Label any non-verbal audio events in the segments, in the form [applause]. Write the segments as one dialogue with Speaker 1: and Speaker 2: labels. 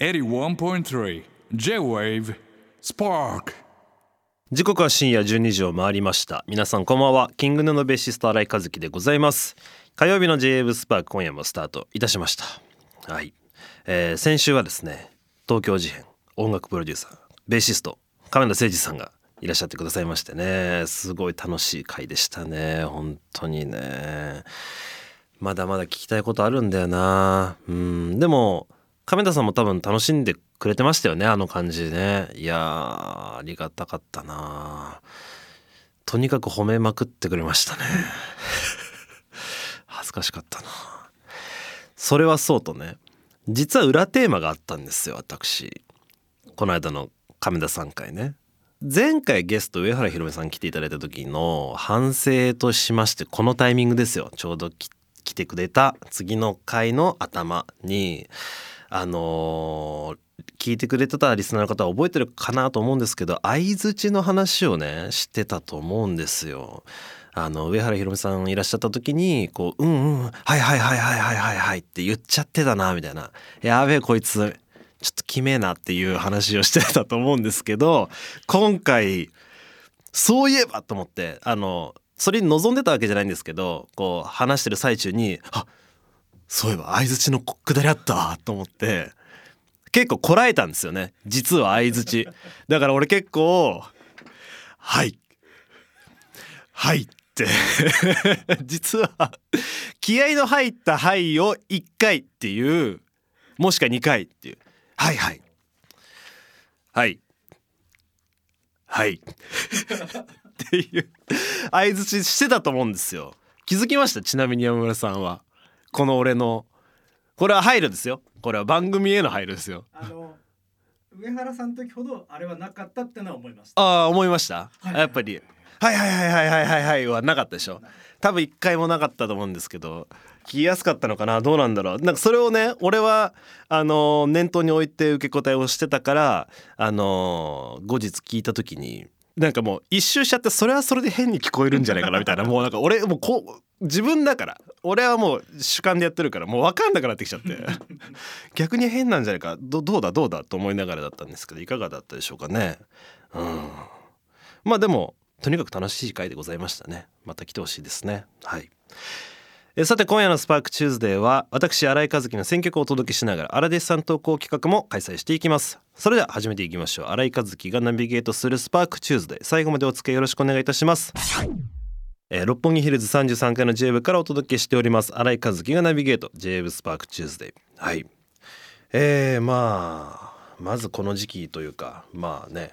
Speaker 1: 81.3 J-Wave Spark.
Speaker 2: 時刻は深夜12時を回りました。皆さんこんばんは。キングヌーのベーシスト新井和樹でございます。火曜日の J-Wave スパーク今夜もスタートいたしました。はい、えー、先週はですね東京事変音楽プロデューサーベーシスト亀田誠二さんがいらっしゃってくださいましてね。すごい楽しい回でしたね。本当にね。まだまだ聞きたいことあるんだよな。うん。でも亀田さんも多分楽しんでくれてましたよねあの感じね。いやありがたかったな。とにかく褒めまくってくれましたね。[laughs] 恥ずかしかったな。それはそうとね実は裏テーマがあったんですよ私。この間の亀田さん回ね。前回ゲスト上原ひろみさん来ていただいた時の反省としましてこのタイミングですよ。ちょうど来てくれた次の回の頭にあのー、聞いてくれてたリスナーの方は覚えてるかなと思うんですけど相づちの話をねしてたと思うんですよ。あの上原ひろみさんいらっしゃった時にこう「うんうんはいはいはいはいはいはいはい」って言っちゃってたなみたいな「やべえこいつちょっと決めえな」っていう話をしてたと思うんですけど今回そういえばと思ってあのそれに望んでたわけじゃないんですけどこう話してる最中に「あっそういえば相づちのくだりあったと思って結構こらえたんですよね。実は相づちだから俺結構「はい」「はい」って。[laughs] 実は気合の入った「はい」を1回っていうもしくは2回っていう「はいはい」はい。はい。っていう相づちしてたと思うんですよ。気づきました？ちなみに山村さんはこの俺の。これは配慮ですよ。これは番組への配慮ですよ。
Speaker 3: あの上原さん時ほどあれはなかったってのは思いました。
Speaker 2: ああ思いました、はい、やっぱり。はいはいはいはいはいはいはいはなかったでしょ。多分一回もなかったと思うんですけど聞きやすかったのかな？どうなんだろう？なんかそれをね俺はあの念頭に置いて受け答えをしてたからあの後日聞いた時になんかもう一周しちゃってそれはそれで変に聞こえるんじゃないかなみたいな [laughs] もうなんか俺もうこう自分だから俺はもう主観でやってるからもう分かんなくなってきちゃって。[laughs] 逆に変なんじゃないかどどうだどうだと思いながらだったんですけどいかがだったでしょうかね。うん。まあでもとにかく楽しい回でございましたね。また来てほしいですね。はいえさて今夜のスパークチューズデーは私新井和樹の選曲をお届けしながら荒弟子さん投稿企画も開催していきます。それでは始めていきましょう。新井和樹がナビゲートするスパークチューズデー。最後までお付き合いよろしくお願いいたします。えー、六本木ヒルズ33階の J 部からお届けしております。新井和樹がナビゲート。 J-WAVE スパークチューズデー。はい。えー、まあまずこの時期というかまあね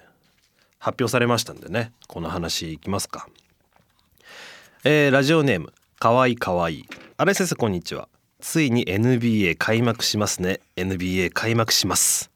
Speaker 2: 発表されましたんでねこの話いきますか。えー、ラジオネームかわいいかわいい。新井先生こんにちは。ついに NBA 開幕しますね。NBA 開幕します。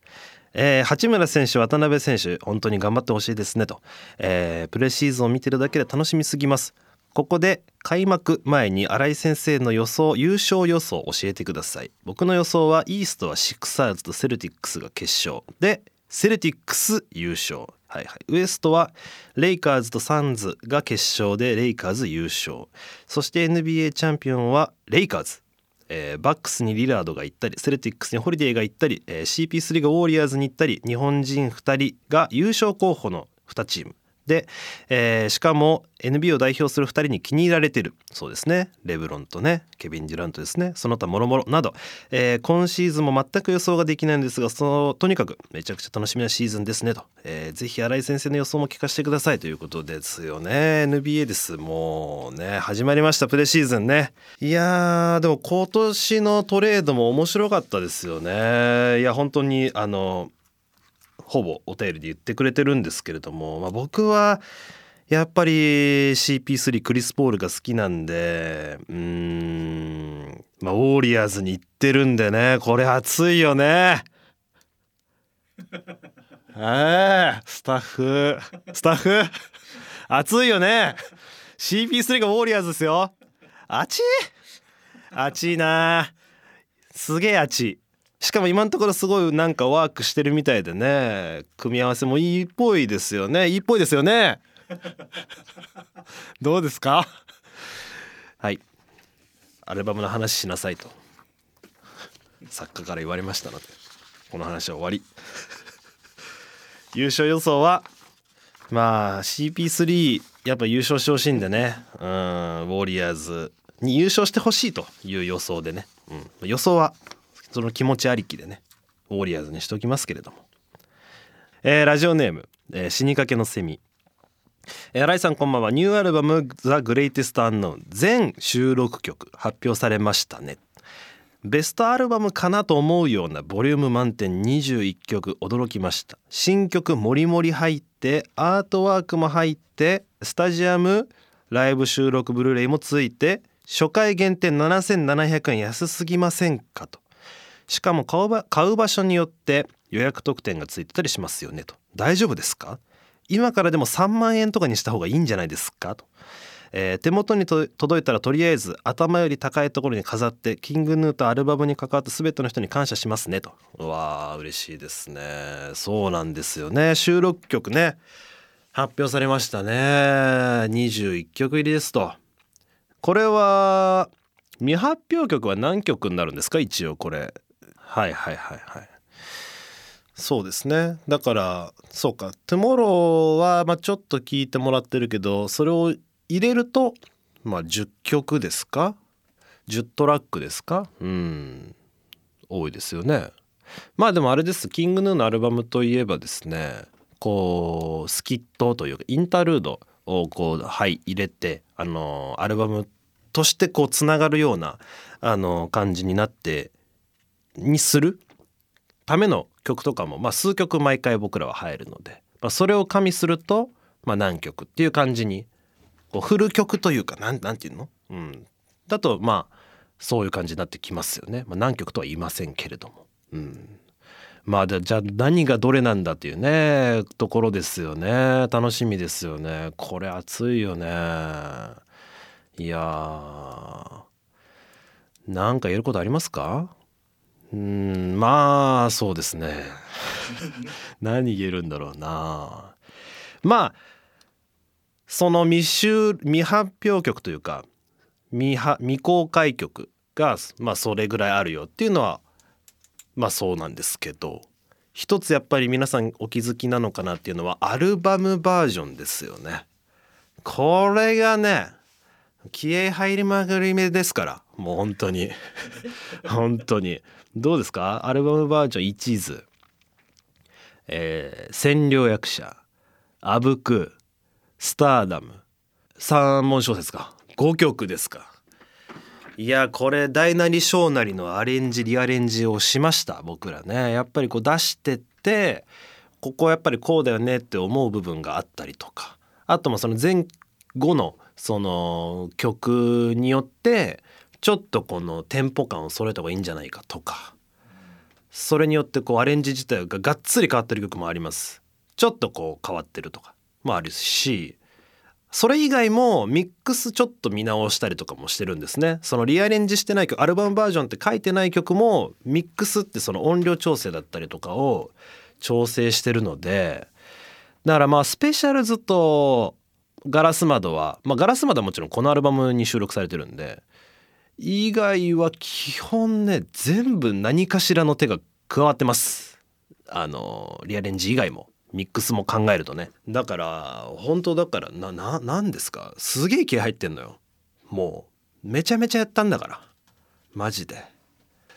Speaker 2: えー、八村選手渡辺選手本当に頑張ってほしいですねと、えー、プレシーズンを見てるだけで楽しみすぎます。ここで開幕前に新井先生の予想優勝予想教えてください。僕の予想はイーストはシクサーズとセルティックスが決勝。でセルティックス優勝。はいはい、ウエストはレイカーズとサンズが決勝でレイカーズ優勝。そして NBA チャンピオンはレイカーズ、えー、バックスにリラードが行ったりセルティックスにホリデーが行ったり、えー、CP3 がウォーリアーズに行ったり日本人2人が優勝候補の2チーム。で、えー、しかも NBA を代表する2人に気に入られてる。そうですね。レブロンとねケビン・デュラントですね。その他もろもろなど、えー、今シーズンも全く予想ができないんですがそのとにかくめちゃくちゃ楽しみなシーズンですねと、えー、ぜひ新井先生の予想も聞かせてください。ということですよね。NBA です。もうね始まりました。プレシーズンね。いやーでも今年のトレードも面白かったですよね。いや本当にあのほぼお便りで言ってくれてるんですけれども、まあ、僕はやっぱり CP3 クリス・ポールが好きなんでうんまあウォーリアーズに行ってるんでねこれ熱いよね。[laughs] えスタッフスタッフ熱いよね。CP3 がウォーリアーズですよ。あちあちいな。すげえあちしかも今のところすごいなんかワークしてるみたいでね。組み合わせもいいっぽいですよね。いいっぽいですよね。[laughs] どうですか？はい。アルバムの話しなさいと。作家から言われましたのでこの話は終わり。優勝予想はまあ CP3 やっぱ優勝してほしいんでね。うんウォリアーズに優勝してほしいという予想でね、うん、予想はその気持ちありきでねウォリアーズにしておきますけれども、えーラジオネーム、えー死にかけのセミ。えー新井さんこんばんは。ニューアルバム「ザ・グレイテスト・アンノーン」全収録曲発表されましたね。ベストアルバムかなと思うようなボリューム満点21曲驚きました。新曲もりもり入ってアートワークも入ってスタジアムライブ収録ブルーレイもついて初回限定7700円安すぎませんかと。しかも買う買う場所によって予約特典がついてたりしますよねと。大丈夫ですか？今からでも3万円とかにした方がいいんじゃないですかと、えー手元に届いたらとりあえず頭より高いところに飾ってキングヌーとアルバムに関わった全ての人に感謝しますねと。うわー嬉しいですね。そうなんですよね。収録曲ね発表されましたね。21曲入りですと。これは未発表曲は何曲になるんですか？一応これ。はいはいはいはい。そうですね。だからそうか「Tomorrow は」まあちょっと聞いてもらってるけどそれを入れるとまあ10曲ですか？10トラックですか？うん。多いですよね。まあでもあれです。キングヌーのアルバムといえばですねこうスキットというかインタールードをこうはい入れてあのアルバムとしてこうつながるようなあの感じになってにする？ための曲とかも、まあ、数曲毎回僕らは入るので、まあ、それを加味すると、まあ、何曲っていう感じにこうフル曲というかなんなんていうの、うん、だとまあそういう感じになってきますよね、まあ、何曲とは言いませんけれども。うん。まあじゃあ何がどれなんだっていうねところですよね。楽しみですよね。これ熱いよね。いやー。なんか言えることありますか？まあそうですね。何言えるんだろうな。まあその未未発表曲というか未未公開曲がまあそれぐらいあるよっていうのはまあそうなんですけど一つやっぱり皆さんお気づきなのかなっていうのはアルバムバージョンですよね。これがね気合入りまくり目ですからもう本当に。本当に。どうですか？アルバムバージョン1ーズえー占領役者。あぶくスターダム。三文小説か。5曲ですか。いやこれ大なり小なりのアレンジリアレンジをしました。僕らね。やっぱりこう出してってここはやっぱりこうだよねって思う部分があったりとか。あともその前後のその曲によってちょっとこのテンポ感を揃えた方がいいんじゃないかとかそれによってこうアレンジ自体ががっつり変わってる曲もあります。ちょっとこう変わってるとかもあるしそれ以外もミックスちょっと見直したりとかもしてるんですね。そのリアレンジしてない曲アルバムバージョンって書いてない曲もミックスってその音量調整だったりとかを調整してるのでだからまあスペシャルズとガラス窓はまあガラス窓はもちろんこのアルバムに収録されてるんで以外は基本ね全部何かしらの手が加わってます。あのリアレンジ以外も。ミックスも考えるとね。だから本当だからなななんですか？すげえ気合入ってんのよ。もうめちゃめちゃやったんだから。マジで。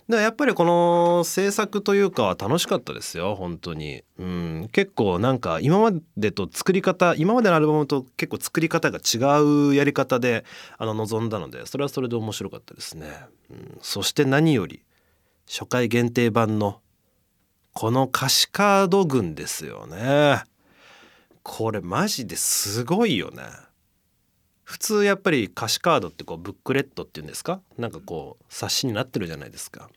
Speaker 2: でやっぱりこの制作というかは楽しかったですよ本当に。うん。結構なんか今までと作り方今までのアルバムと結構作り方が違うやり方であの臨んだのでそれはそれで面白かったですね、うん、そして何より初回限定版のこの歌詞カード群ですよね。これマジですごいよね。普通やっぱり歌詞カードってこうブックレットっていうんですか？なんかこう冊子になってるじゃないですか。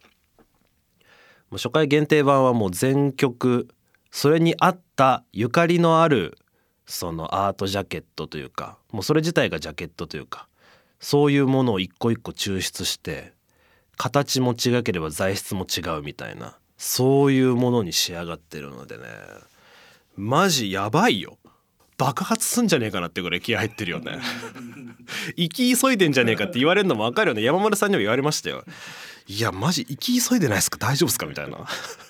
Speaker 2: もう初回限定版はもう全曲それに合ったゆかりのあるそのアートジャケットというかもうそれ自体がジャケットというかそういうものを一個一個抽出して形も違ければ材質も違うみたいなそういうものに仕上がってるのでね。マジやばいよ。爆発すんじゃねえかなってぐらい気合入ってるよね。[laughs] 行き急いでんじゃねえかって言われるのも分かるよね。山村さんにも言われましたよ。いやマジ行き急いでないですか？大丈夫ですか？みたいな。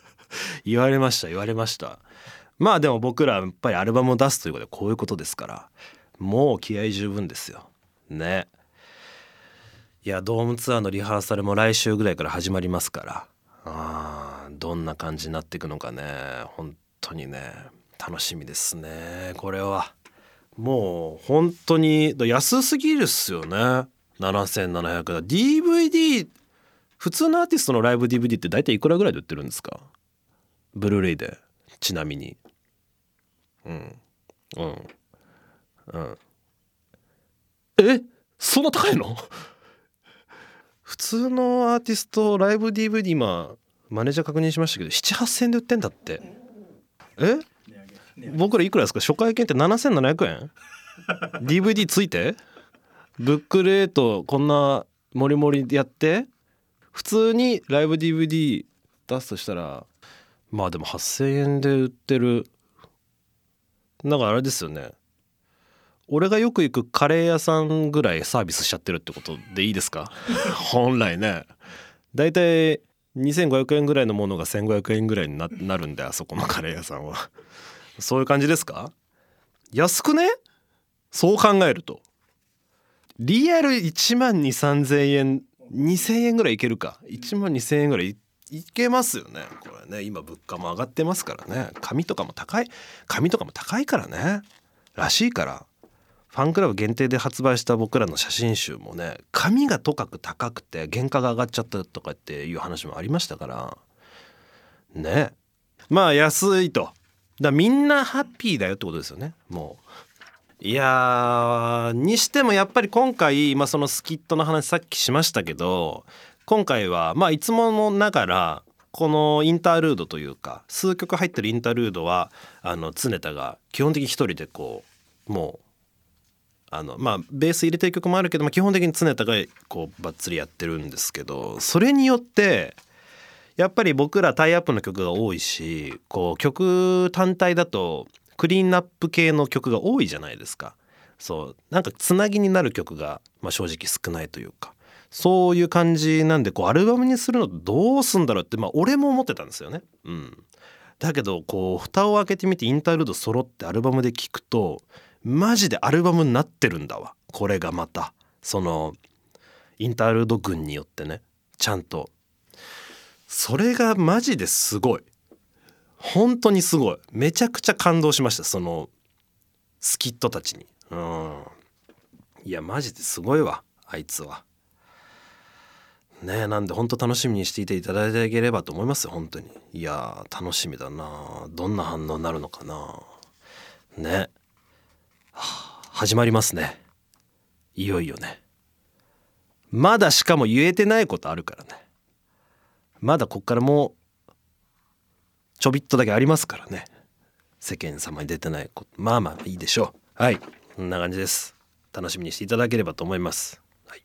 Speaker 2: [laughs] 言われました言われました。まあでも僕らやっぱりアルバムを出すということでこういうことですから。もう気合十分ですよ。ね。いやドームツアーのリハーサルも来週ぐらいから始まりますから。あどんな感じになっていくのかね。本当にね。楽しみですね。これは。もう本当に安すぎるっすよね。7700だ DVD 普通のアーティストのライブ DVD って大体いくらぐらいで売ってるんですか？ブルーレイで。ちなみに。うん。うん。うん。え？そんな高いの？普通のアーティストライブ DVD 今マネージャー確認しましたけど7,8,000円で売ってんだって。え？僕らいくらですか？初回券って7700円？[laughs] DVD ついて？ブックレートこんなモリモリでやって？普通にライブ DVD 出すとしたらまあでも8,000円で売ってる。なんかあれですよね。俺がよく行くカレー屋さんぐらいサービスしちゃってるってことでいいですか？[laughs] 本来ね。だいたい2500円ぐらいのものが1500円ぐらいにななるんであそこのカレー屋さんはそういう感じですか？安くね？そう考えると。リアル1万2 3 0 0 0円2,000円ぐらいいけるか。1万2,000円ぐらいいいけますよね。これね今物価も上がってますからね。紙とかも高い紙とかも高いからね。らしいから。ファンクラブ限定で発売した僕らの写真集もね紙がとかく高くて原価が上がっちゃったとかっていう話もありましたから。ね。まあ安いと。だみんなハッピーだよってことですよねもう。いやにしてもやっぱり今回、ま、そのスキットの話さっきしましたけど今回はまあいつものながらこのインタールードというか数曲入ってるインタールードはあの常田が基本的に一人でこうもうあのまあベース入れてる曲もあるけど、ま、基本的に常田がこうバッツリやってるんですけどそれによってやっぱり僕らタイアップの曲が多いしこう曲単体だとクリーンナップ系の曲が多いじゃないですか。そうなんかつなぎになる曲が、まあ、正直少ないというか。そういう感じなんでこうアルバムにするのどうすんだろうってまあ俺も思ってたんですよね。うん、だけどこう蓋を開けてみてインタールード揃ってアルバムで聴くとマジでアルバムになってるんだわ。これがまた。そのインタールード群によってね。ちゃんとそれがマジですごい。本当にすごい。めちゃくちゃ感動しましたそのスキットたちに。うん。いやマジですごいわあいつは。ねなんで本当楽しみにしていていただければと思いますよ本当に。いや楽しみだな。どんな反応になるのかな。ね、はあ、始まりますね。いよいよね。まだしかも言えてないことあるからね。まだこっからもうちょびっとだけありますからね。世間様に出てないこと。まあまあいいでしょう。はい。こんな感じです。楽しみにしていただければと思います、はい。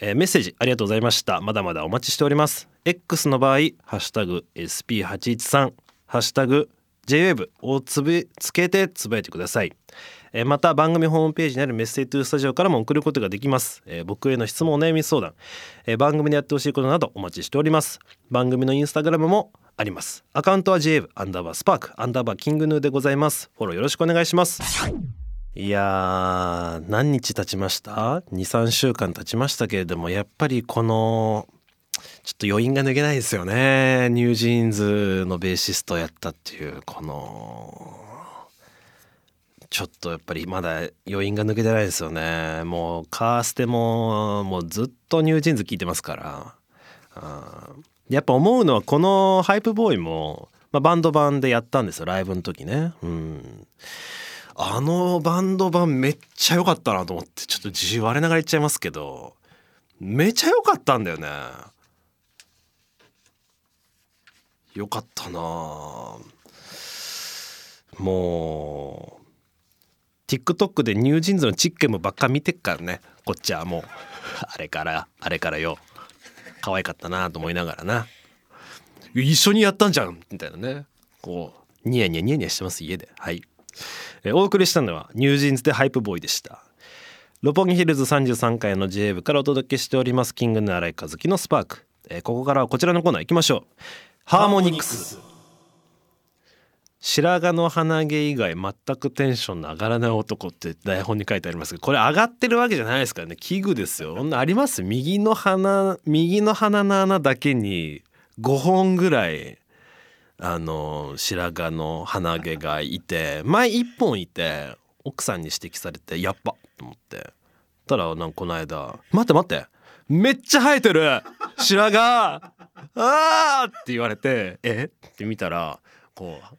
Speaker 2: えーメッセージありがとうございました。まだまだお待ちしております。X の場合「ハッシュタグ #SP813」「ハッシュタグ JWAVE」をつぶつけてつぶやいてください。えまた番組ホームページにあるメッセージトゥースタジオからも送ることができます、え僕への質問お悩み相談、え番組でやってほしいことなどお待ちしております。番組のインスタグラムもあります。アカウントは JAVE アンダーバースパーク。アンダーバーキングヌーでございます。フォローよろしくお願いします。いやー何日経ちました？23週間経ちましたけれどもやっぱりこのちょっと余韻が抜けないですよね。ニュージーンズのベーシストをやったっていうこのちょっとやっぱりまだ余韻が抜けてないですよね。もうカーステももうずっとニュージーンズ聴いてますから。あやっぱ思うのはこのハイプボーイも、まあ、バンド版でやったんですよ。ライブの時ね。うん。あのバンド版めっちゃ良かったなと思ってちょっと自信我ながら言っちゃいますけどめちゃ良かったんだよね。良かったな。もう TikTok でニュージーンズのチッケムばっか見てっからね。こっちはもう。あれからあれからよ。可愛かったなと思いながらな。一緒にやったんじゃん。みたいなね。こうニヤニヤニヤニヤしてます家で。はい、えお送りしたのはニュージーンズでハイプボーイでした。六本木ヒルズ33階の J 部からお届けしておりますキングの新井和樹のスパーク、えここからはこちらのコーナー行きましょう。ハーモニクス。白髪の鼻毛以外全くテンションの上がらない男って台本に書いてありますけどこれ上がってるわけじゃないですからね器具ですよ。そんなあります？右の鼻右の鼻の穴だけに5本ぐらいあの白髪の鼻毛がいて前1本いて奥さんに指摘されてやっぱと思ってたらなんかこの間「待って待ってめっちゃ生えてる白髪 [laughs] あー!」って言われて「え？っ?」て見たらこう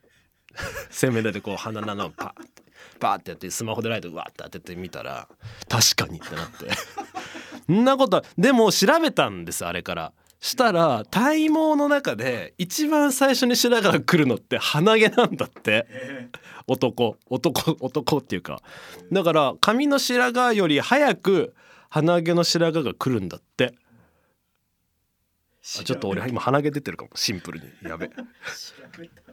Speaker 2: [laughs] 洗面台でこう鼻の穴をパッパーってやってスマホでライトうわって当ててみたら確かにってなって。そ [laughs] んなことでも調べたんですあれから。したら体毛の中で一番最初に白髪が来るのって鼻毛なんだって。男男男っていうか。だから髪の白髪より早く鼻毛の白髪が来るんだって。ちょっと俺今鼻毛出てるかも。シンプルに。やべ。
Speaker 3: 調べた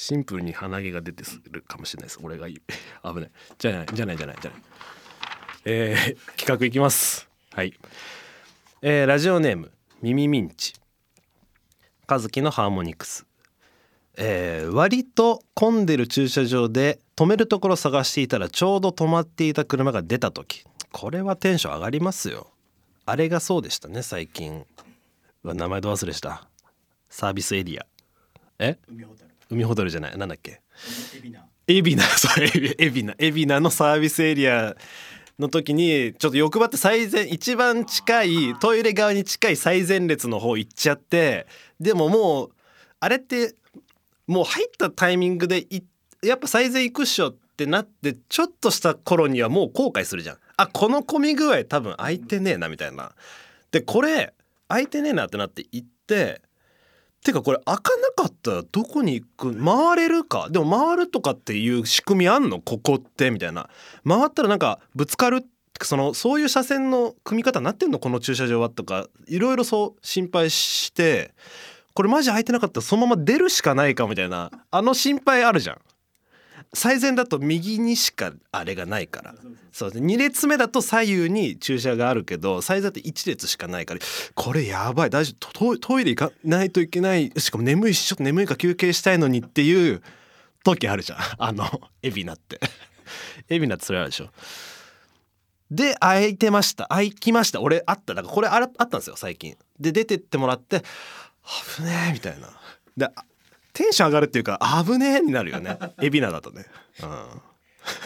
Speaker 2: シンプルに鼻毛が出てするかもしれないです。俺がいい。[laughs] 危ない。じゃない。じゃないじゃない。じゃないえー、企画いきます。はい。えー、ラジオネームミミミンチ。和樹のハーモニクス。えー、割と混んでる駐車場で止めるところ探していたらちょうど止まっていた車が出た時。これはテンション上がりますよ。あれがそうでしたね最近。うわ名前ど忘れした。サービスエリア。え？
Speaker 3: 海
Speaker 2: ほたるじゃない？なんだっけ？エビナそうエビエビナエビナのサービスエリアの時にちょっと欲張って最前一番近いトイレ側に近い最前列の方行っちゃってでももうあれってもう入ったタイミングでいやっぱ最前行くっしょってなってちょっとした頃にはもう後悔するじゃん。あこの混み具合多分空いてねえなみたいな。でこれ空いてねえなってなって行っててかこれ開かなかったらどこに行く？回れるか？でも回るとかっていう仕組みあんの？ここってみたいな。回ったらなんかぶつかる？そのそういう車線の組み方になってんの？この駐車場は？とか。いろいろそう心配して。これマジ空いてなかったらそのまま出るしかないかみたいな。あの心配あるじゃん。最前だと右にしかあれがないから。そうです2列目だと左右に駐車があるけど最前だと1列しかないから。これやばい。大丈夫。トイレ行かないといけない。しかも眠いしちょっと眠いから休憩したいのにっていう時あるじゃん。[laughs] あのエビナって。エビナってそれあるでしょ。で空いてました。空きました。俺あった。だからこれああったんですよ最近。で出てってもらって危ねえみたいな。でテンション上がるっていうか危ねえになるよね。エビナだとね。うん。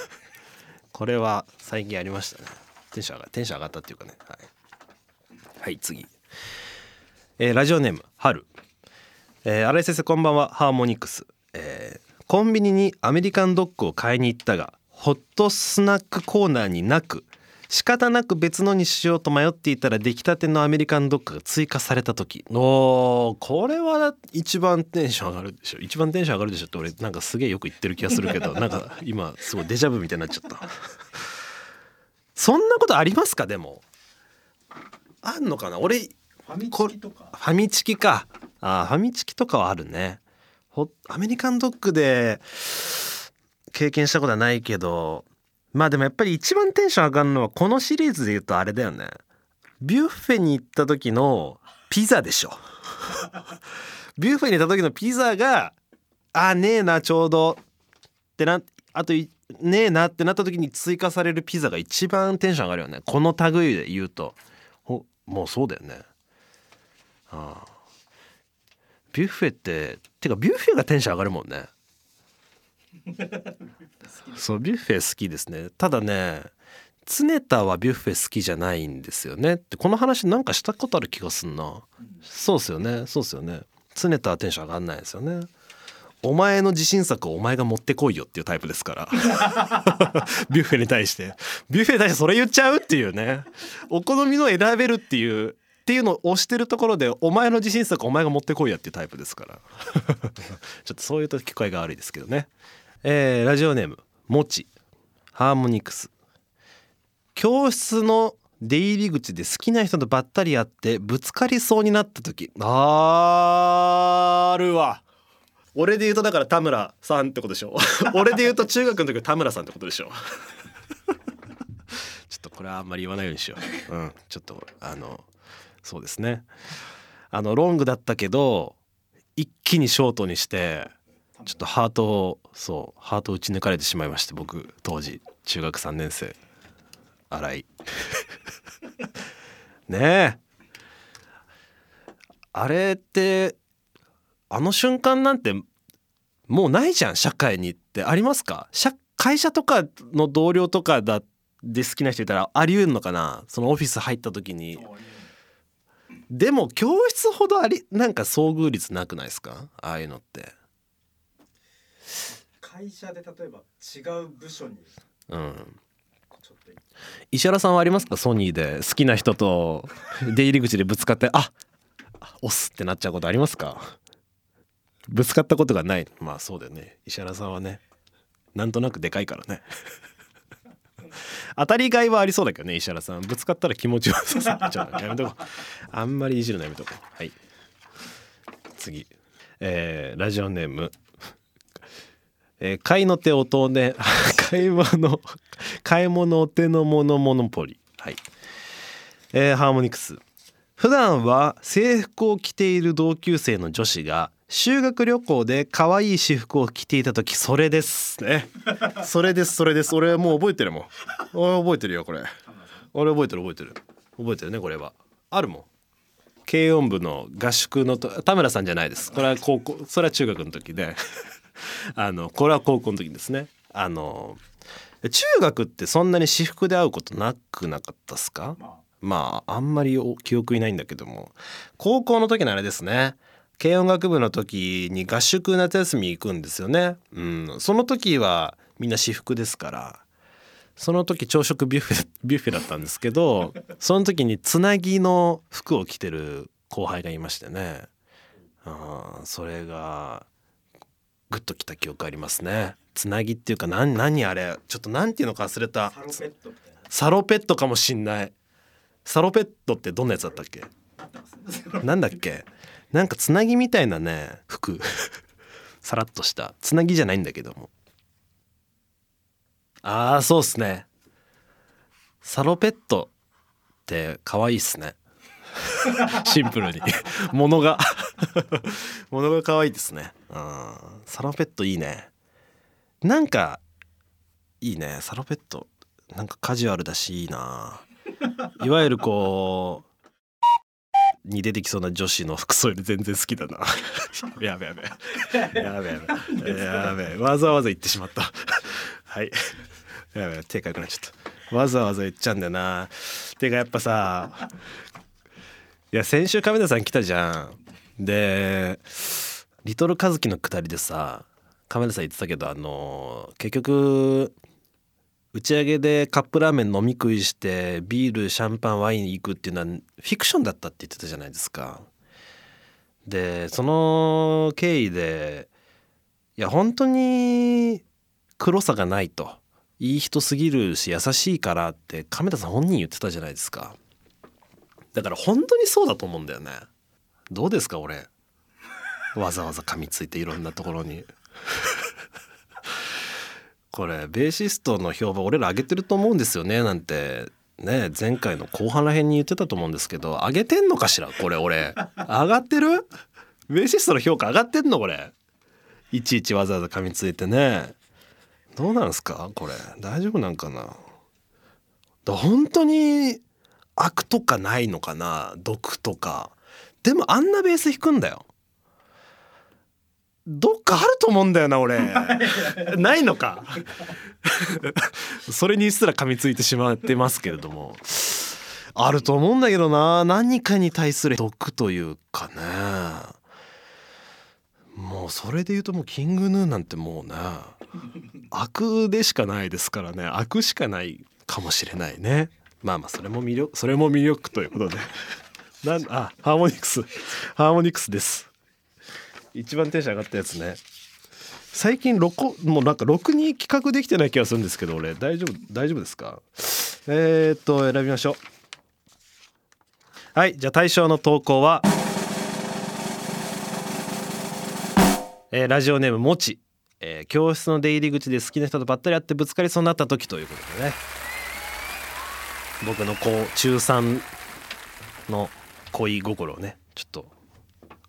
Speaker 2: [laughs] これは最近ありましたね。テンション上がテンション上がったっていうかね。はい、はい、次。えーラジオネーム春。えー、新井先生こんばんは。ハーモニクス、えーコンビニにアメリカンドッグを買いに行ったがホットスナックコーナーになく仕方なく別のにしようと迷っていたら出来たてのアメリカンドッグが追加された時。おーこれは一番テンション上がるでしょ。一番テンション上がるでしょって俺なんかすげえよく言ってる気がするけど [laughs] なんか今すごいデジャブみたいになっちゃった。そんなことありますか？でも。あんのかな？俺
Speaker 3: ファミチキとか？
Speaker 2: ファミチキか。あーファミチキとかはあるね。ほアメリカンドッグで経験したことはないけどまあでもやっぱり一番テンション上がるのはこのシリーズで言うとあれだよね。ビュッフェに行った時のピザでしょ。[laughs] ビュッフェに行った時のピザがあねえなちょうどってなあとねえなってなった時に追加されるピザが一番テンション上がるよね。この類で言うと。ほもうそうだよね。ああ。ビュッフェっててかビュッフェがテンション上がるもんね。そうビュッフェ好きですね。ただね常田はビュッフェ好きじゃないんですよね。ってこの話なんかしたことある気がすんな。そうっすよね。そうっすよね。常田はテンション上がんないですよね。お前の自信作をお前が持ってこいよっていうタイプですから。[laughs] ビュッフェに対して。ビュッフェに対してそれ言っちゃうっていうね。お好みの選べるっていうっていうのを押してるところでお前の自信作お前が持ってこいやっていうタイプですから。[laughs] ちょっとそういうと聞こえが悪いですけどね。えーラジオネームもち。ハーモニクス。教室の出入り口で好きな人とばったり会ってぶつかりそうになった時。あるわ。俺で言うとだから田村さんってことでしょ。[laughs] 俺で言うと中学の時は田村さんってことでしょ。ちょっとこれはあんまり言わないようにしよう。うん。ちょっとあのそうですね。あのロングだったけど一気にショートにしてちょっとハートをそうハートを打ち抜かれてしまいまして僕当時中学3年生。新井 [laughs] ねえ。あれってあの瞬間なんてもうないじゃん社会にってありますか？社会社とかの同僚とかだで好きな人いたらあり得るのかな？そのオフィス入った時に。でも教室ほどありなんか遭遇率なくないですか？ああいうのって
Speaker 3: 会社で例えば違う部署に
Speaker 2: うん。石原さんはありますか？ソニーで。好きな人と出入り口でぶつかってあ押すってなっちゃうことありますか？ぶつかったことがない。まあそうだよね。石原さんはね。なんとなくでかいからね。当たりがいはありそうだけどね石原さん。ぶつかったら気持ちよさそうちょっとやめとこう。あんまりいじるのやめとこう。はい。次。えーラジオネームえー買いの手音ね [laughs] 買い物買い物お手の物モノポリはい。えーハーモニクス。普段は制服を着ている同級生の女子が修学旅行で可愛い私服を着ていた時それです。ねそれですそれです。俺もう覚えてるもん。俺覚えてるよこれ。俺覚えてる覚えてる。覚えてるねこれは。あるもん。軽音部の合宿のと田村さんじゃないです。これは高校それは中学の時で。あのこれは高校の時ですね。あの中学ってそんなに私服で会うことなくなかったっすか？
Speaker 3: まあ。
Speaker 2: まああんまりお記憶いないんだけども。高校の時のあれですね。軽音楽部の時に合宿夏休み行くんですよね、うん、その時はみんな私服ですから。その時朝食ビュッフェ [laughs] ビュッフェだったんですけどその時につなぎの服を着てる後輩がいましてね。あーそれがグッときた記憶ありますね。つなぎっていうか何何あれちょっと何ていうのか忘れた。
Speaker 3: サロペットみたいな。
Speaker 2: サロペットかもしんない。サロペットってどんなやつだったっけ？[laughs]
Speaker 3: な
Speaker 2: んだっけ？なんかつなぎみたいなね服。[laughs] さらっとした。つなぎじゃないんだけども。ああそうっすね。サロペットって可愛いっすね [laughs] シンプルに。[laughs] 物が。[laughs] 物が可愛いですね。うん。サロペットいいね。なんかいいね。サロペット。なんかカジュアルだしいいな。いわゆるこうに出てきそうな女子の服装より全然好きだな。やべやべ。やべやべ。やべ。わざわざ言ってしまった。はい。やべ手かくなっちゃった。わざわざ言っちゃうんだよな。てかやっぱさいや先週亀田さん来たじゃんでリトルカズキのくだりでさ亀田さん言ってたけどあの結局打ち上げでカップラーメン飲み食いしてビールシャンパンワイン行くっていうのはフィクションだったって言ってたじゃないですか。でその経緯でいや本当に黒さがないといい人すぎるし優しいからって亀田さん本人言ってたじゃないですか。だから本当にそうだと思うんだよね。どうですか俺？わざわざ噛みついていろんなところに。[laughs] これベーシストの評判俺ら上げてると思うんですよね？なんてね前回の後半ら辺に言ってたと思うんですけど。上げてんのかしら？これ俺。上がってる？ベーシストの評価上がってんのこれ。いちいちわざわざ噛みついてね。どうなんすか？これ。大丈夫なんかな？本当に悪とかないのかな？毒とか。でもあんなベース弾くんだよ。どっかあると思うんだよな俺。[laughs] ないのか。[laughs] それにすら噛みついてしまってますけれども。あると思うんだけどな。何かに対する毒というかね。もうそれで言うともうキングヌーなんてもうね悪でしかないですからね。悪しかないかもしれないねまあまあそれも魅力それも魅力ということで。[laughs] なんあハーモニクス。ハーモニクスです。一番テンション上がったやつね。最近録もうなんかろくに企画できてない気がするんですけど俺。大丈夫大丈夫ですか？えー、っと選びましょう。はいじゃあ対象の投稿は、えーラジオネームもち、えー教室の出入り口で好きな人とばったり会ってぶつかりそうになった時ということでね。僕のこう中3の恋心をねちょっと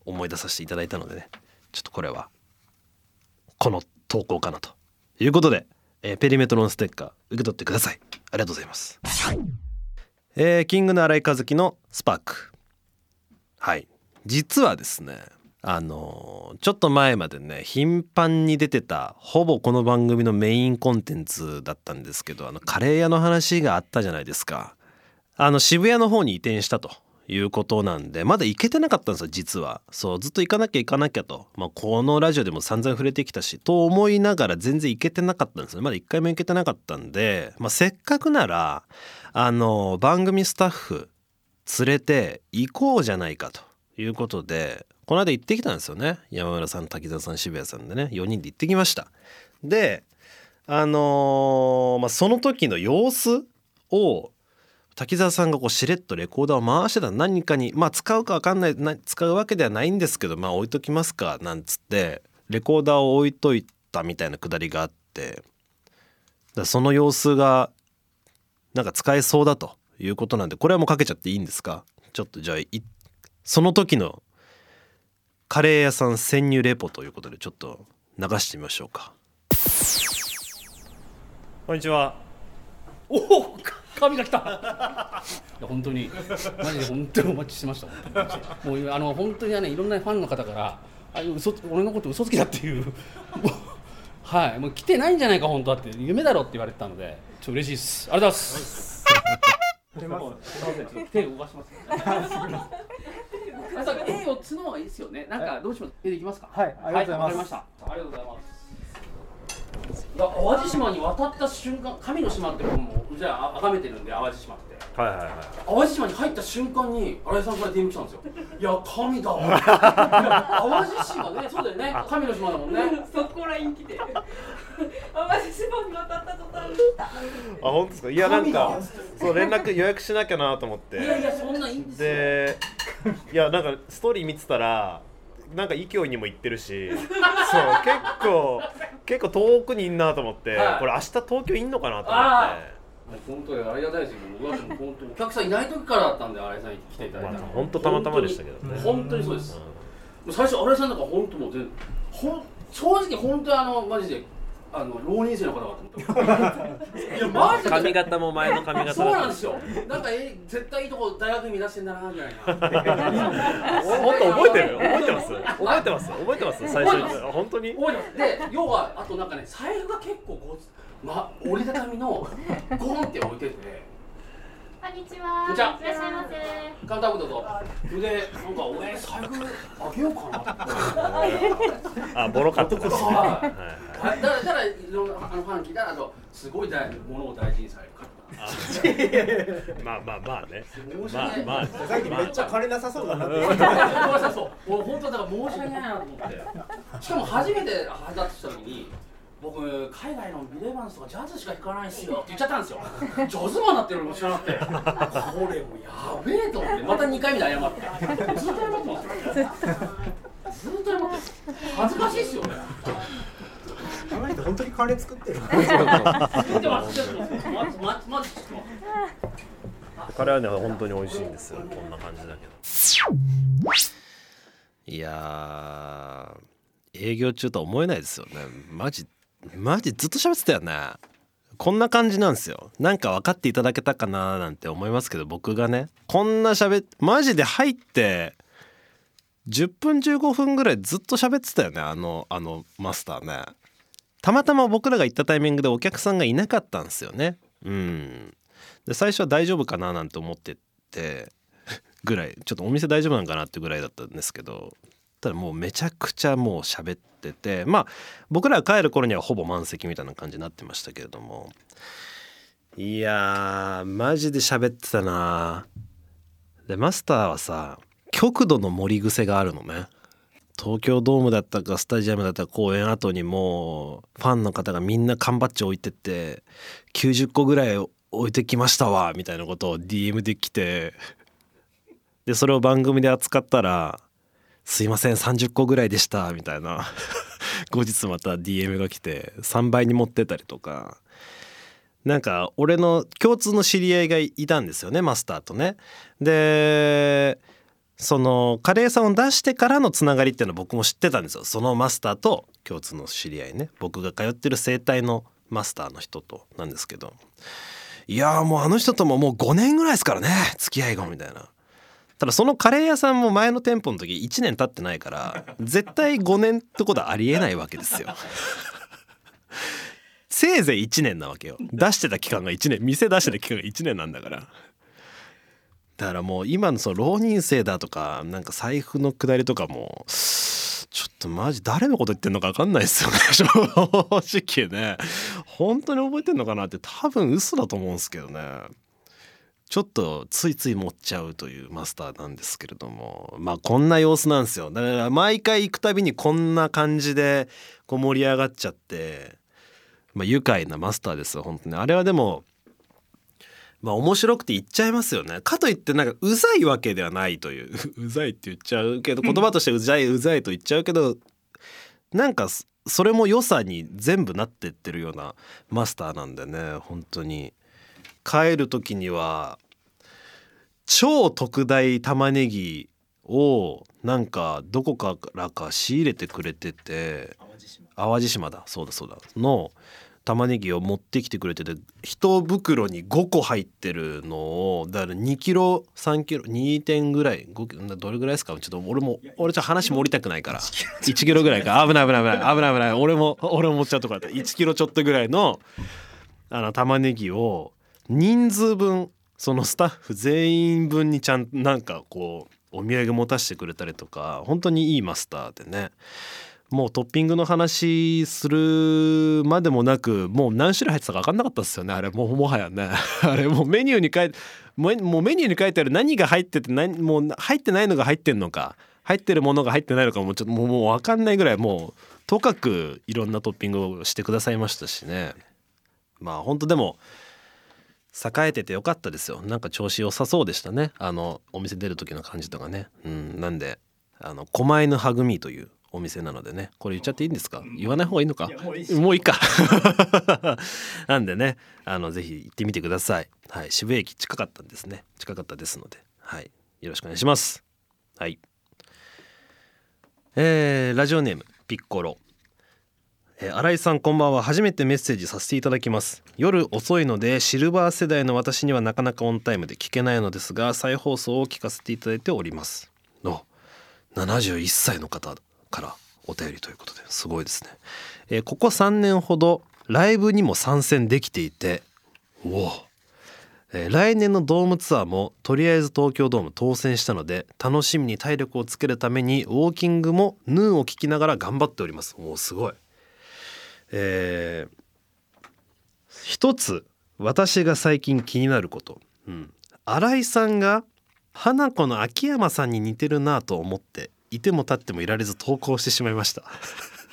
Speaker 2: 思い出させていただいたのでねちょっとこれはこの投稿かなということで、えーペリメトロンステッカー受け取ってください。ありがとうございます、えーキングの新井和樹のスパーク。はい。実はですねあのちょっと前までね頻繁に出てたほぼこの番組のメインコンテンツだったんですけどあのカレー屋の話があったじゃないですか。あの渋谷の方に移転したということなんでまだ行けてなかったんですよ実は。そうずっと行かなきゃ行かなきゃと、まあ、このラジオでも散々触れてきたしと思いながら全然行けてなかったんですよ。まだ一回も行けてなかったんで、まあ、せっかくならあの番組スタッフ連れて行こうじゃないかということでこの間行ってきたんですよね。山村さん滝沢さん渋谷さんでね。4人で行ってきました。であのーまあ、その時の様子を滝沢さんがこうしれっとレコーダーを回してた何かにまあ使うか分かんないな使うわけではないんですけどまあ置いときますかなんつって。レコーダーを置いといたみたいなくだりがあって。だその様子がなんか使えそうだということなんでこれはもうかけちゃっていいんですか？ちょっとじゃあその時のカレー屋さん潜入レポということでちょっと流してみましょうか。こんにちは。
Speaker 4: おお髪が来た。いや本当に。マジで本当にお待ちしてました。本当に。もうあの本当にねいろんなファンの方からあ嘘俺のこと嘘つきだっていう。もうはい。もう来てないんじゃないか本当はって。夢だろって言われてたのでちょっと嬉しいです。ありがとうございます。すいませんちょっと手動かします [laughs] 絵をつの方がいいですよね。なんかどうします？絵でいきますか？
Speaker 3: はいありがとうございます。
Speaker 4: ありがとうございます。淡路島に渡った瞬間神の島って僕もじゃあ崇めてるんで淡路島って
Speaker 2: はいはいはい。
Speaker 4: 淡路島に入った瞬間に新井さんから DM 来たんですよ。いや神だ淡路島ね。そうだよね。神の島だもんね。
Speaker 5: そこらに来て。淡路島に渡った途端に
Speaker 2: あ本当ですか？いやなんかそう連絡予約しなきゃなと思って。
Speaker 4: いやいやそんなんいいんですよ。
Speaker 2: でいやなんかストーリー見てたらなんか勢いにも行ってるし。そう結構結構遠くにいんなと思って、
Speaker 4: はい。
Speaker 2: これ明日東京いんのかなと思
Speaker 4: あ
Speaker 2: って
Speaker 4: 本当にありがたいですよ僕は本当にお客さんいない時からだったんで新井さんに来ていただいた
Speaker 2: 本当たまたまでしたけどね。
Speaker 4: 本当にそうです、もう最初新井さんなんか本当もう全ほん正直本当にあのマジであの浪人生の方だと思っていやマジで。
Speaker 2: 髪型も前の髪型
Speaker 4: そうなん
Speaker 2: だ
Speaker 4: ですよ。なんかえ絶対いいとこ大学に目指してんだなみたいな。
Speaker 2: 本当覚えてる？覚えてます？覚えてます？覚えてます？最初に。本当に
Speaker 4: 覚えてます。で要はあとなんかね財布が結構こうま折りたたみのゴンって置いてて。
Speaker 5: こんにちは
Speaker 4: こんにちはい
Speaker 5: らっしゃいませ
Speaker 4: カウンターブどうぞ。それでなんか俺財布あげようかなって。
Speaker 2: あボロかったですね
Speaker 4: はいだからだからいろんなあのファン聞いたらあとすごい大物を大事にされる方。
Speaker 2: まあまあまあね
Speaker 4: 申し
Speaker 2: まあ
Speaker 4: 訳ない。
Speaker 2: まあ
Speaker 6: さっきめっちゃ金なさそうだなって。
Speaker 4: なさいそうもう本当だから申し訳ないなと思ってしかも初めて配達した時に僕海外のビレバンスとかジャズしか弾かないっすよ。って言っちゃったんですよ。ジャズマンになってるのも知らなくて。これもうやべえと思って。また2回目で謝って。ずっと謝って。ますよずっと謝って。る恥ずかしいっすよね。
Speaker 6: あの人本当に金作ってる。
Speaker 4: 言ってますちょっと待って待って待ってちょっと
Speaker 2: カレーはね本当に美味しいんですよ。こんな感じだけど。いやー営業中とは思えないですよね。マジマジずっと喋ってたよね。こんな感じなんですよ。なんか分かっていただけたかななんて思いますけど僕がね。こんな喋っマジで入って10分15分ぐらいずっと喋ってたよね。あのあのマスターね。たまたま僕らが行ったタイミングでお客さんがいなかったんですよね。うん。で最初は大丈夫かななんて思っててぐらい。ちょっとお店大丈夫なんかなってぐらいだったんですけど。ただもうめちゃくちゃもう喋っててまあ僕らが帰る頃にはほぼ満席みたいな感じになってましたけれども。いやーマジで喋ってたな。でマスターはさ極度の盛り癖があるのね。東京ドームだったかスタジアムだったか公演後にもうファンの方がみんな缶バッジ置いてって90個ぐらい置いてきましたわみたいなことを DM で来て。でそれを番組で扱ったら「すいません30個ぐらいでした」みたいな。[laughs] 後日また DM が来て3倍に持ってたりとか。なんか俺の共通の知り合いがいたんですよねマスターとね。でそのカレーさんを出してからのつながりっていうのは僕も知ってたんですよ。そのマスターと共通の知り合いね。僕が通ってる整体のマスターの人となんですけど。いやーもうあの人とももう5年ぐらいですからね付き合いがみたいな。ただそのカレー屋さんも前の店舗の時1年経ってないから [laughs] 絶対5年ってことはありえないわけですよ。せいぜい1年なわけよ。出してた期間が1年店出してた期間が1年なんだから。だからもう今のその浪人生だとかなんか財布の下りとかもちょっとマジ誰のこと言ってんのか分かんないですよね。[laughs] 正直ね。本当に覚えてんのかなって多分嘘だと思うんですけどねちょっとついつい持っちゃうというマスターなんですけれども。まあこんな様子なんですよ。だから毎回行くたびにこんな感じでこう盛り上がっちゃって。まあ愉快なマスターですよ本当に。あれはでもまあ面白くて言っちゃいますよね。かといってなんかうざいわけではないという。[laughs] うざいって言っちゃうけど言葉としてうざいうざいと言っちゃうけどなんかそそれも良さに全部なってってるようなマスターなんでね本当に。帰る時には超特大玉ねぎをなんかどこからか仕入れてくれてて淡路島。だそうだそうだ。の玉ねぎを持ってきてくれてて一袋に5個入ってるのをだから2キロ3キロ2点ぐらい5キロどれぐらいですか？ちょっと俺も俺ちょっと話盛りたくないから。1キロ。ぐらいか。危ない危ない危ない。危ない危ない。俺も俺も持っちゃうとこだった。1キロちょっとぐらいのあの玉ねぎを人数分そのスタッフ全員分にちゃんなんかこうお土産持たせてくれたりとか本当にいいマスターでね。もうトッピングの話するまでもなくもう何種類入ってたか分かんなかったですよねあれ。もうもはやね。[laughs] あれもうメニューに書いてもうメニューに書いてある何が入ってて何もう入ってないのが入ってんのか入ってるものが入ってないのかもうちょっともうもう分かんないぐらいもうとかくいろんなトッピングをしてくださいましたしね。まあ本当でも栄えててよかったですよ。なんか調子良さそうでしたね。あのお店出る時の感じとかね。うん。なんであの狛犬ハグミーというお店なのでね。これ言っちゃっていいんですか？言わない方がいいのか？
Speaker 3: やもういいっす
Speaker 2: もういいか。[laughs] なんでねあのぜひ行ってみてください。はい。渋谷駅近かったんですね。近かったですので。はい。よろしくお願いします。はい。えーラジオネームピッコロえ新井さんこんばんは。初めてメッセージさせていただきます。夜遅いのでシルバー世代の私にはなかなかオンタイムで聞けないのですが再放送を聞かせていただいております。の71歳の方からお便りということですごいですね、えーここ3年ほどライブにも参戦できていておお。え来年のドームツアーもとりあえず東京ドーム当選したので楽しみに体力をつけるためにウォーキングもヌーを聞きながら頑張っております。おおすごい。えー一つ私が最近気になること、うん、新井さんが花子の秋山さんに似てるなと思っていても立ってもいられず投稿してしまいました。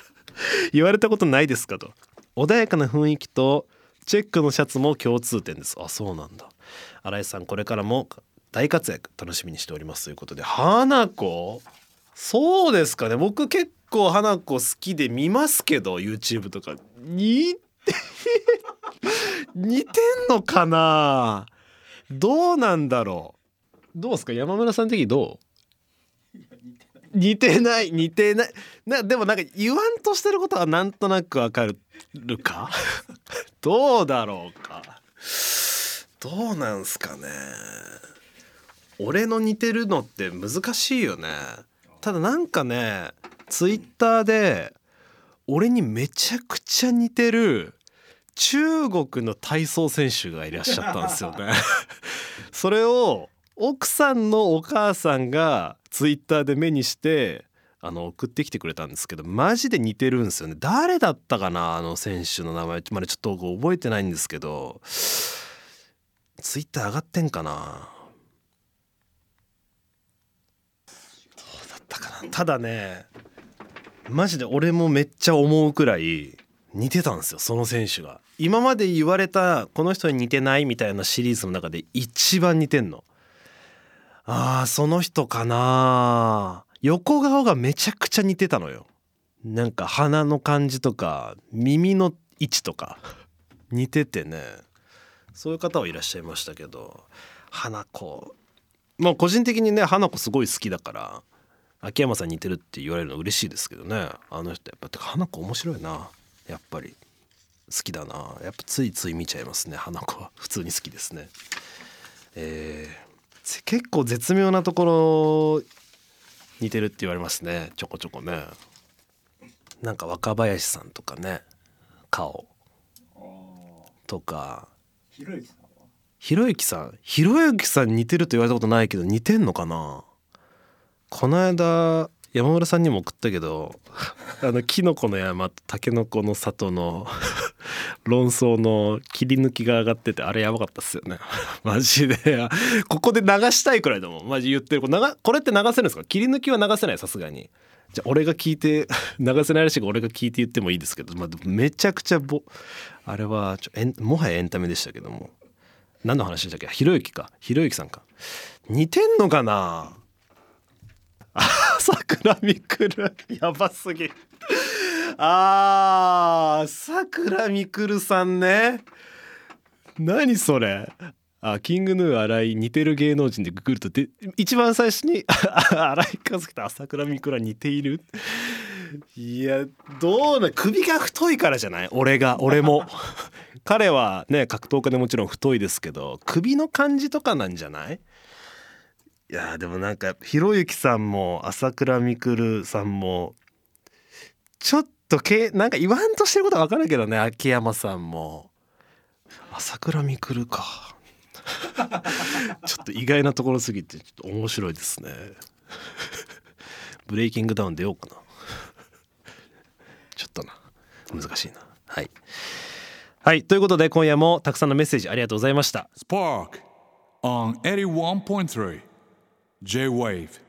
Speaker 2: [laughs] 言われたことないですかと。穏やかな雰囲気とチェックのシャツも共通点です。あそうなんだ。新井さんこれからも大活躍楽しみにしておりますということで。花子？そうですかね。僕結構花子好きで見ますけど YouTube とか。似て [laughs] 似てんのかな？どうなんだろう？どうですか？山村さん的にどう？似てない。似てない。なでもなんか言わんとしてることはなんとなくわかるか？[laughs] どうだろうか？どうなんすかね？俺の似てるのって難しいよね。ただなんかねツイッターで俺にめちゃくちゃ似てる中国の体操選手がいらっしゃったんですよね。[laughs] それを奥さんのお母さんがツイッターで目にしてあの送ってきてくれたんですけどマジで似てるんですよね。誰だったかなあの選手の名前までちょっと覚えてないんですけど。ツイッター上がってんかな。どうだったかな。ただねマジで俺もめっちゃ思うくらい似てたんですよその選手が。今まで言われたこの人に似てないみたいなシリーズの中で一番似てんの。あーその人かな。横顔がめちゃくちゃ似てたのよ。なんか鼻の感じとか耳の位置とか。似ててね。そういう方はいらっしゃいましたけど花子まあ個人的にね花子すごい好きだから。秋山さんに似てるって言われるの嬉しいですけどね。あの人やっぱてか花子面白いな。やっぱり。好きだな。やっぱついつい見ちゃいますね。花子は。普通に好きですね。えー、せ結構絶妙なところ似てるって言われますね。ちょこちょこね。なんか若林さんとかね。顔。とか。
Speaker 3: ひろゆきさん
Speaker 2: ひろゆきさん似てると言われたことないけど似てんのかな？この間山村さんにも送ったけど [laughs] あのキノコの山とタケノコの里の [laughs] 論争の切り抜きが上がっててあれやばかったっすよね。[laughs] マジで。ここで流したいくらいだもん。マジ言ってる。これこれって流せるんですか？切り抜きは流せないさすがに。じゃあ俺が聞いて流せないらしいから俺が聞いて言ってもいいですけど、まあ、めちゃくちゃぼあれはちょエンもはやエンタメでしたけども。何の話でしたっけ？ひろゆきか。ひろゆきさんか。似てんのかな？桜みくるやばすぎ。あー桜みくるさんね。何それ。あキングヌー新井似てる芸能人でググるとで一番最初に [laughs] 新井和樹と朝倉未来似ている。いやどうな首が太いからじゃない？俺が俺も。[laughs] 彼はね格闘家でもちろん太いですけど首の感じとかなんじゃない？いやでもなんかひろゆきさんも朝倉未来さんもちょっとけなんか言わんとしてることは分かるけどね秋山さんも。朝倉未来か。ちょっと意外なところすぎてちょっと面白いですね。ブレイキングダウン出ようかな。ちょっとな。難しいな。はい。はいということで今夜もたくさんのメッセージありがとうございました。
Speaker 1: Spark on 81.3 J Wave.